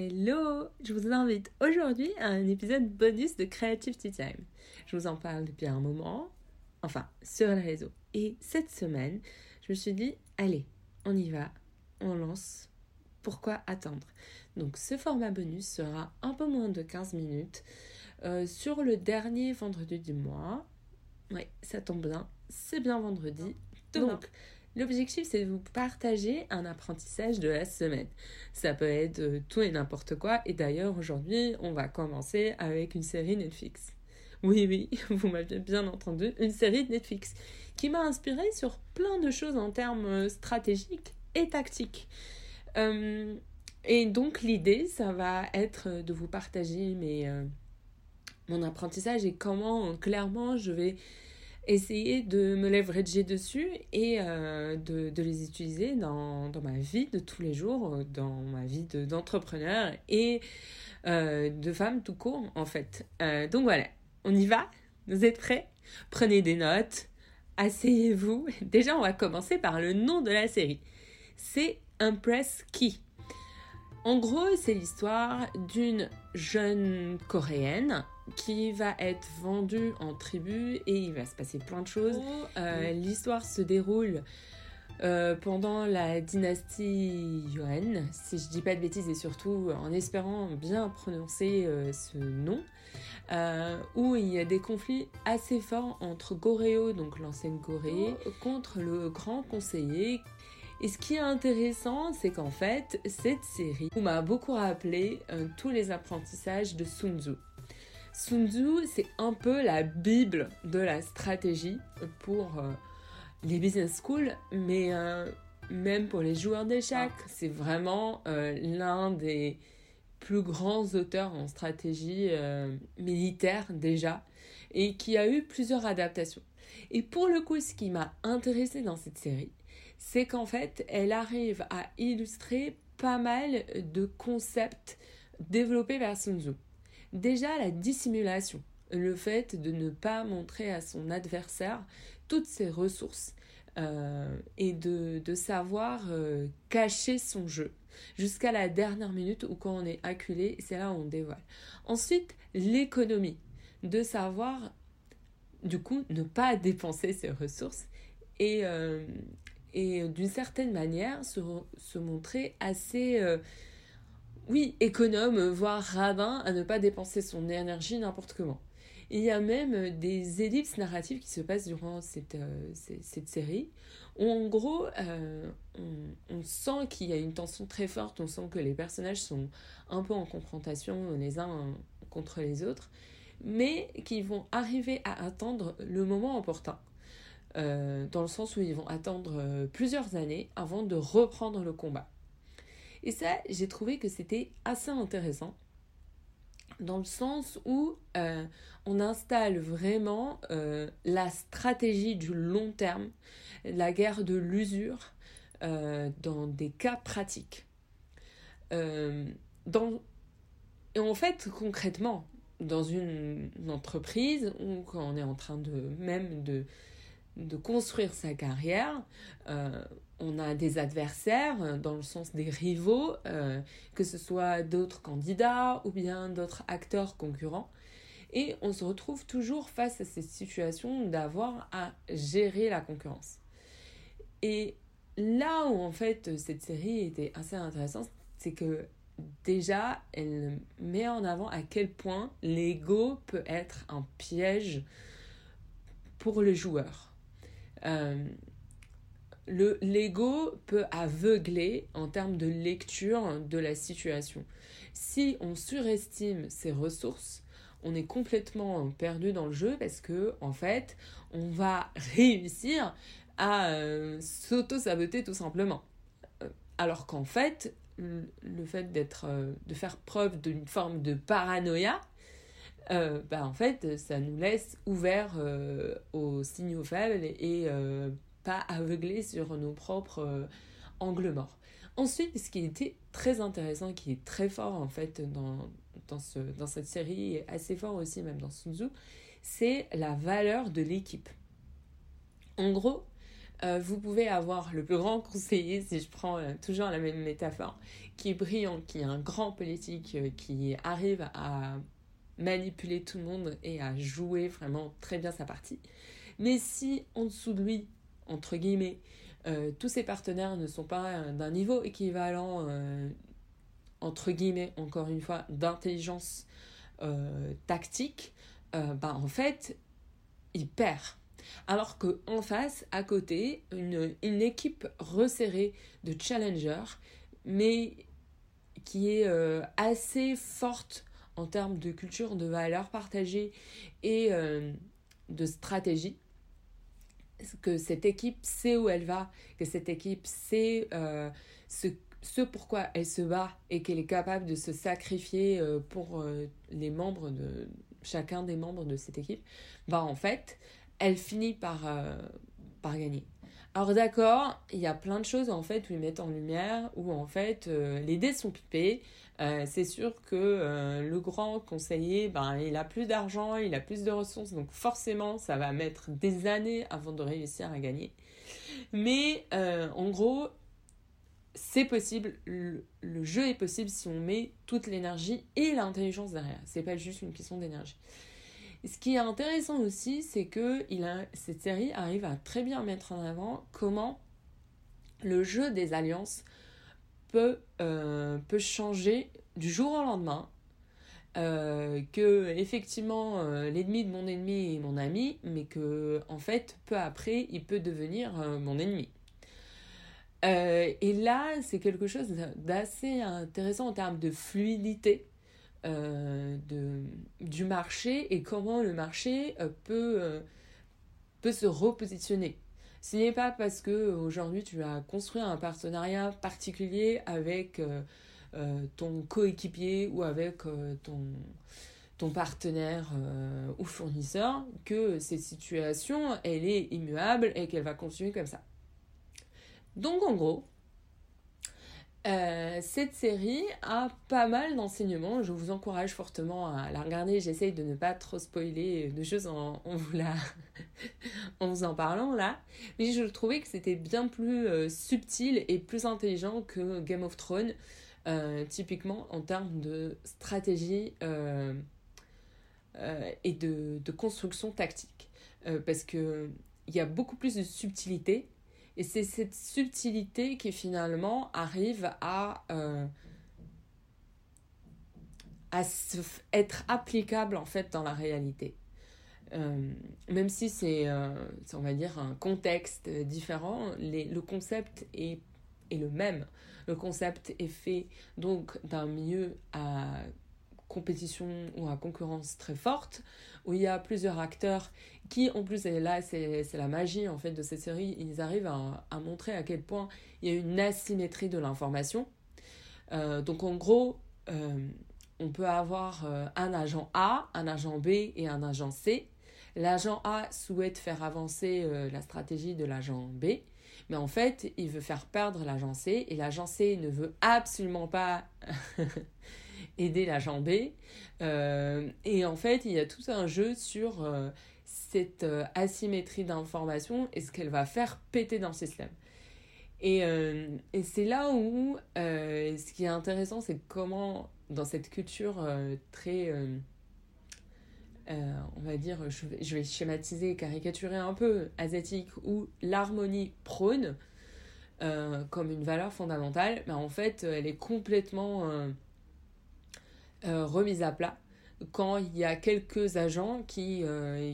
Hello Je vous invite aujourd'hui à un épisode bonus de Creative Tea Time. Je vous en parle depuis un moment, enfin sur les réseaux. Et cette semaine, je me suis dit, allez, on y va, on lance. Pourquoi attendre? Donc ce format bonus sera un peu moins de 15 minutes euh, sur le dernier vendredi du mois. Oui, ça tombe bien, c'est bien vendredi. Donc, L'objectif, c'est de vous partager un apprentissage de la semaine. Ça peut être euh, tout et n'importe quoi. Et d'ailleurs, aujourd'hui, on va commencer avec une série Netflix. Oui, oui, vous m'avez bien entendu, une série Netflix qui m'a inspiré sur plein de choses en termes euh, stratégiques et tactiques. Euh, et donc, l'idée, ça va être de vous partager mon apprentissage et comment clairement je vais essayer de me leverager dessus et euh, de, les utiliser dans, dans, ma vie de tous les jours, dans ma vie d'entrepreneur et euh, de femme tout court en fait. Euh, donc voilà, on y va? Vous êtes prêts? Prenez des notes, asseyez-vous. Déjà, on va commencer par le nom de la série. C'est Impress Key. En gros, c'est l'histoire d'une jeune coréenne qui va être vendue en tribu et il va se passer plein de choses. Oh, euh, l'histoire se déroule euh, pendant la dynastie Yuan, si je dis pas de bêtises et surtout en espérant bien prononcer euh, ce nom, où il y a des conflits assez forts entre Goryeo, donc l'ancienne Corée, oh. contre le grand conseiller et ce qui est intéressant, c'est qu'en fait, cette série m'a beaucoup rappelé tous les apprentissages de Sun Tzu. Sun Tzu, c'est un peu la bible de la stratégie pour euh, les business schools, mais euh, même pour les joueurs d'échecs, ah. c'est vraiment euh, l'un des plus grands auteurs en stratégie militaire déjà, et qui a eu plusieurs adaptations. Et pour le coup, ce qui m'a intéressé dans cette série, c'est qu'en fait, elle arrive à illustrer pas mal de concepts développés par Sun Tzu. Déjà la dissimulation, le fait de ne pas montrer à son adversaire toutes ses ressources euh, et de, savoir euh, cacher son jeu jusqu'à la dernière minute où quand on est acculé, c'est là où on dévoile. Ensuite, l'économie, de savoir du coup ne pas dépenser ses ressources et, euh, et d'une certaine manière se, se montrer assez oui, économe, voire radin, à ne pas dépenser son énergie n'importe comment. Il y a même des ellipses narratives qui se passent durant cette, euh, série, où en gros, euh, on, sent qu'il y a une tension très forte, on sent que les personnages sont un peu en confrontation les uns contre les autres, mais qui vont arriver à attendre le moment opportun. Euh, dans le sens où ils vont attendre plusieurs années avant de reprendre le combat. Et ça, j'ai trouvé que c'était assez intéressant dans le sens où euh, on installe vraiment euh, la stratégie du long terme, la guerre de l'usure, euh, dans des cas pratiques. dans... Et en fait, concrètement, dans une, entreprise où quand on est en train de même de, de construire sa carrière, on a des adversaires euh, dans le sens des rivaux, euh, que ce soit d'autres candidats ou bien d'autres acteurs concurrents. Et on se retrouve toujours face à cette situation d'avoir à gérer la concurrence. Et là où en fait cette série était assez intéressante, c'est que déjà elle met en avant à quel point l'ego peut être un piège pour le joueur. Euh, le l'ego peut aveugler en termes de lecture de la situation. Si on surestime ses ressources, on est complètement perdu dans le jeu parce que en fait, on va réussir à euh, s'auto-saboter tout simplement. Euh, alors qu'en fait, le fait d'être euh, de faire preuve d'une forme de paranoïa, bah ça nous laisse ouverts aux signaux faibles et pas aveugler sur nos propres euh, angles morts. Ensuite, ce qui était très intéressant, qui est très fort en fait dans, dans, ce, dans cette série, et assez fort aussi même dans Sun Tzu, c'est la valeur de l'équipe. En gros, euh, vous pouvez avoir le plus grand conseiller, si je prends euh, toujours la même métaphore, qui est brillant, qui est un grand politique, qui arrive à manipuler tout le monde et à jouer vraiment très bien sa partie. Mais si en dessous de lui, entre guillemets, tous ses partenaires ne sont pas d'un niveau équivalent, entre guillemets, encore une fois, d'intelligence tactique, bah en fait, il perd alors qu'en face, à côté, une, une, équipe resserrée de challengers, mais qui est euh, assez forte en termes de culture, de valeurs partagées et euh, de stratégie. Que cette équipe sait où elle va, que cette équipe sait euh, ce, ce pourquoi elle se bat et qu'elle est capable de se sacrifier pour les membres de chacun des membres de cette équipe, bah en fait, elle finit par, euh, par gagner. Alors d'accord, il y a plein de choses en fait où ils mettent en lumière, où en fait euh, les dés sont pipés. Euh, c'est sûr que le grand conseiller, ben, il a plus d'argent, il a plus de ressources, donc forcément ça va mettre des années avant de réussir à gagner. Mais en gros, c'est possible, le, jeu est possible si on met toute l'énergie et l'intelligence derrière. C'est pas juste une question d'énergie. Ce qui est intéressant aussi, c'est que cette série arrive à très bien mettre en avant comment le jeu des alliances peut, euh, peut changer du jour au lendemain. Euh, que effectivement euh, l'ennemi de mon ennemi est mon ami, mais que en fait peu après il peut devenir mon ennemi. et là, c'est quelque chose d'assez intéressant en termes de fluidité du marché et comment le marché peut, peut se repositionner. Ce n'est pas parce que aujourd'hui tu as construit un partenariat particulier avec ton coéquipier ou avec ton, ton partenaire ou fournisseur que cette situation elle est immuable et qu'elle va continuer comme ça. Donc en gros, euh, cette série a pas mal d'enseignements. Je vous encourage fortement à la regarder. J'essaye de ne pas trop spoiler de choses en, vous, la... en vous en parlant là. Mais je trouvais que c'était bien plus euh, subtil et plus intelligent que Game of Thrones, euh, typiquement en termes de stratégie et de, de, construction tactique. parce qu'il y a beaucoup plus de subtilité et c'est cette subtilité qui finalement arrive à, euh, à être applicable en fait dans la réalité. Euh, même si c'est, euh, on va dire, un contexte différent, le concept est, est le même. Le concept est fait donc d'un milieu à compétition ou à concurrence très forte, où il y a plusieurs acteurs qui, en plus, et là, c'est la magie en fait de cette série, ils arrivent à, montrer à quel point il y a une asymétrie de l'information. Euh, donc, en gros, euh, on peut avoir euh, un agent A, un agent B et un agent C. L'agent A souhaite faire avancer la stratégie de l'agent B, mais en fait, il veut faire perdre l'agent C et l'agent C ne veut absolument pas aider l'agent B. Euh, et en fait, il y a tout un jeu sur euh, cette euh, asymétrie d'information et ce qu'elle va faire péter dans le système. Et, et c'est là où ce qui est intéressant, c'est comment dans cette culture très, on va dire, je vais, schématiser, caricaturer un peu, asiatique, où l'harmonie prône comme une valeur fondamentale, en fait, elle est complètement euh, remise à plat quand il y a quelques agents qui, euh,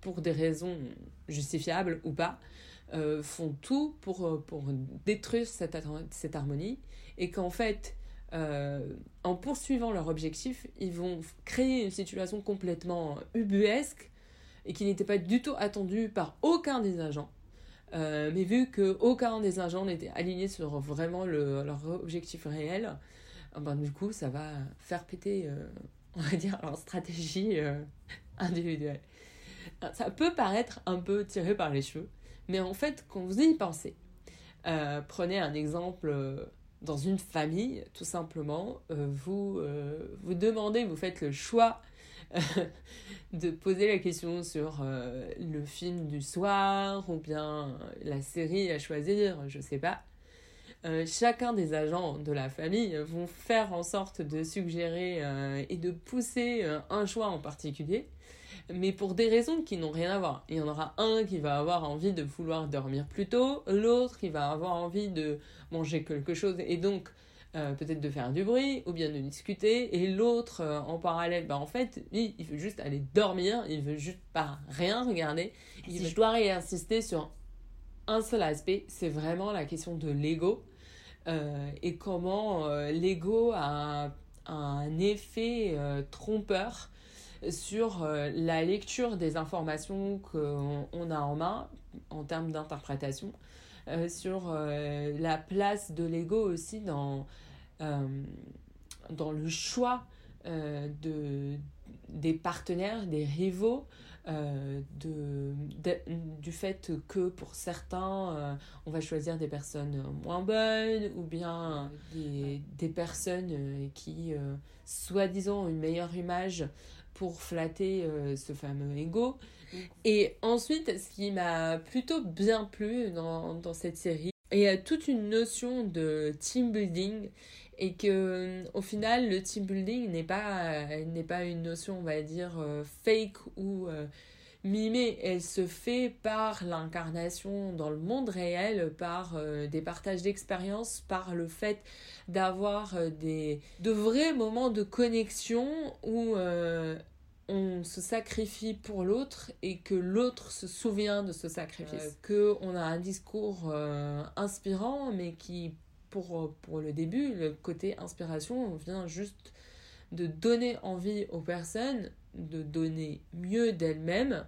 pour des raisons justifiables ou pas, euh, font tout pour, pour détruire cette, cette harmonie et qu'en fait, en poursuivant leur objectif, ils vont créer une situation complètement ubuesque et qui n'était pas du tout attendue par aucun des agents. mais vu qu'aucun des agents n'était aligné sur vraiment le, leur objectif réel, ben, du coup, ça va faire péter, euh, on va dire, leur stratégie euh, individuelle. Ça peut paraître un peu tiré par les cheveux, mais en fait, quand vous y pensez, euh, prenez un exemple dans une famille, tout simplement, vous, vous demandez, vous faites le choix de poser la question sur le film du soir ou bien la série à choisir, je sais pas. Euh, chacun des agents de la famille vont faire en sorte de suggérer euh, et de pousser un choix en particulier, mais pour des raisons qui n'ont rien à voir. Il y en aura un qui va avoir envie de vouloir dormir plus tôt, l'autre qui va avoir envie de manger quelque chose et donc euh, peut-être de faire du bruit ou bien de discuter et l'autre euh, en parallèle bah en fait il, il, veut juste aller dormir il veut juste pas rien regarder. Si je dois réinsister sur un seul aspect c'est vraiment la question de l'ego. euh, et comment l'ego a, un effet trompeur sur la lecture des informations qu'on a en main en termes d'interprétation euh, sur euh, la place de l'ego aussi dans, euh, dans le choix de, des partenaires, des rivaux, de, du fait que pour certains, on va choisir des personnes moins bonnes ou bien des, des personnes qui, soi-disant, ont une meilleure image pour flatter ce fameux ego. Et ensuite, ce qui m'a plutôt bien plu dans, dans cette série, il y a toute une notion de team building et que au final le team building n'est pas n'est pas une notion on va dire euh, fake ou euh, mimée elle se fait par l'incarnation dans le monde réel par euh, des partages d'expériences par le fait d'avoir des de vrais moments de connexion où on se sacrifie pour l'autre et que l'autre se souvient de ce sacrifice. que on a un discours euh, inspirant, mais qui, pour, pour le début, le côté inspiration vient juste de donner envie aux personnes de donner mieux d'elles-mêmes,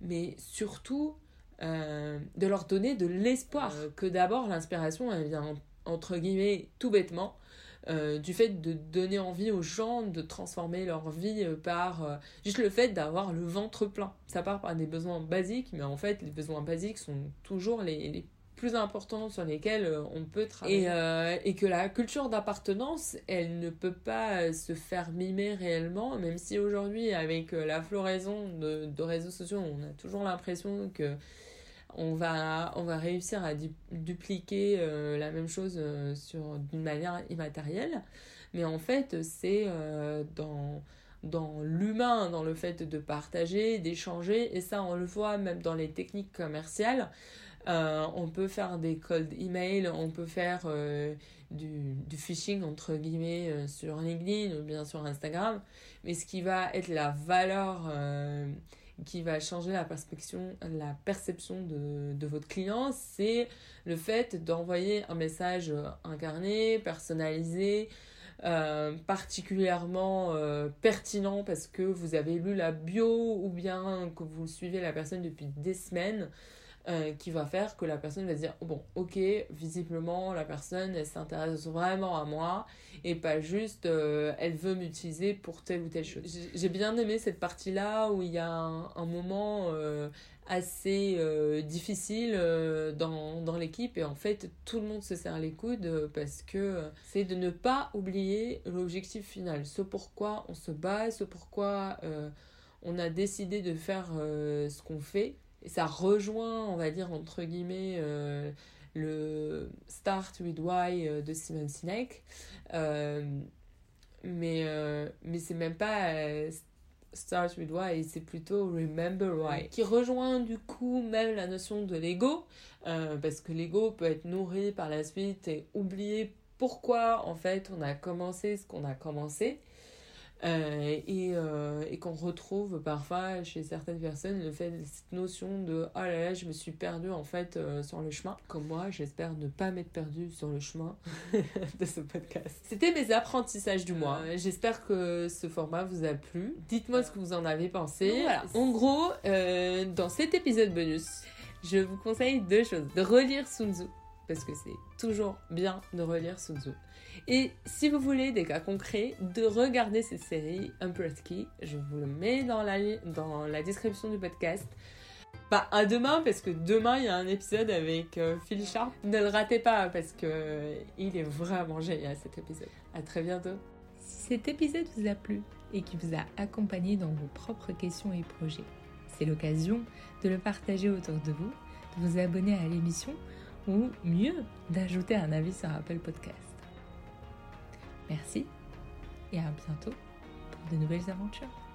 mais surtout euh, de leur donner de l'espoir. Euh, que d'abord, l'inspiration, elle vient entre guillemets tout bêtement euh, du fait de donner envie aux gens de transformer leur vie euh, par euh, juste le fait d'avoir le ventre plein. Ça part par des besoins basiques, mais en fait, les besoins basiques sont toujours les, les plus importants sur lesquels on peut travailler. Et, et que la culture d'appartenance, elle ne peut pas se faire mimer réellement, même si aujourd'hui, avec la floraison de, réseaux sociaux, on a toujours l'impression que on va, on va réussir à dupliquer euh, la même chose euh, d'une manière immatérielle. Mais en fait, c'est euh, dans, dans l'humain, dans le fait de partager, d'échanger, et ça on le voit même dans les techniques commerciales. On peut faire des cold email, on peut faire du, du phishing entre guillemets sur LinkedIn ou bien sur Instagram. Mais ce qui va être la valeur qui va changer la perception, la perception de, votre client, c'est le fait d'envoyer un message incarné, personnalisé, euh, particulièrement euh, pertinent parce que vous avez lu la bio ou bien que vous suivez la personne depuis des semaines. Euh, qui va faire que la personne va se dire bon ok visiblement la personne elle s'intéresse vraiment à moi et pas juste euh, elle veut m'utiliser pour telle ou telle chose. J'ai bien aimé cette partie là où il y a un, moment euh, assez difficile dans, dans l'équipe et en fait tout le monde se serre les coudes parce que c'est de ne pas oublier l'objectif final. Ce pourquoi on se bat ce pourquoi on a décidé de faire ce qu'on fait et ça rejoint, on va dire, entre guillemets, euh, le Start with Why euh, de Simon Sinek. Euh, mais mais c'est même pas Start with Why, c'est plutôt Remember Why. Qui rejoint du coup même la notion de l'ego, parce que l'ego peut être nourri par la suite et oublier pourquoi en fait on a commencé ce qu'on a commencé. Euh, et, euh, et qu'on retrouve parfois chez certaines personnes le fait cette notion de oh là là je me suis perdue en fait euh, sur le chemin. Comme moi j'espère ne pas m'être perdue sur le chemin de ce podcast. C'était mes apprentissages du mois. J'espère que ce format vous a plu. Dites-moi ce que vous en avez pensé. Voilà. en gros dans cet épisode bonus je vous conseille deux choses. De relire Sun Tzu parce que c'est toujours bien de relire Sun Tzu. Et si vous voulez des cas concrets, de regarder cette série Emperor's Key, je vous le mets dans la, dans la description du podcast. Bah à demain parce que demain il y a un épisode avec euh, Phil Sharp. Ne le ratez pas parce que il est vraiment génial cet épisode. À très bientôt. Si cet épisode vous a plu et qui vous a accompagné dans vos propres questions et projets, c'est l'occasion de le partager autour de vous, de vous abonner à l'émission ou mieux, d'ajouter un avis sur Apple Podcast. Merci et à bientôt pour de nouvelles aventures.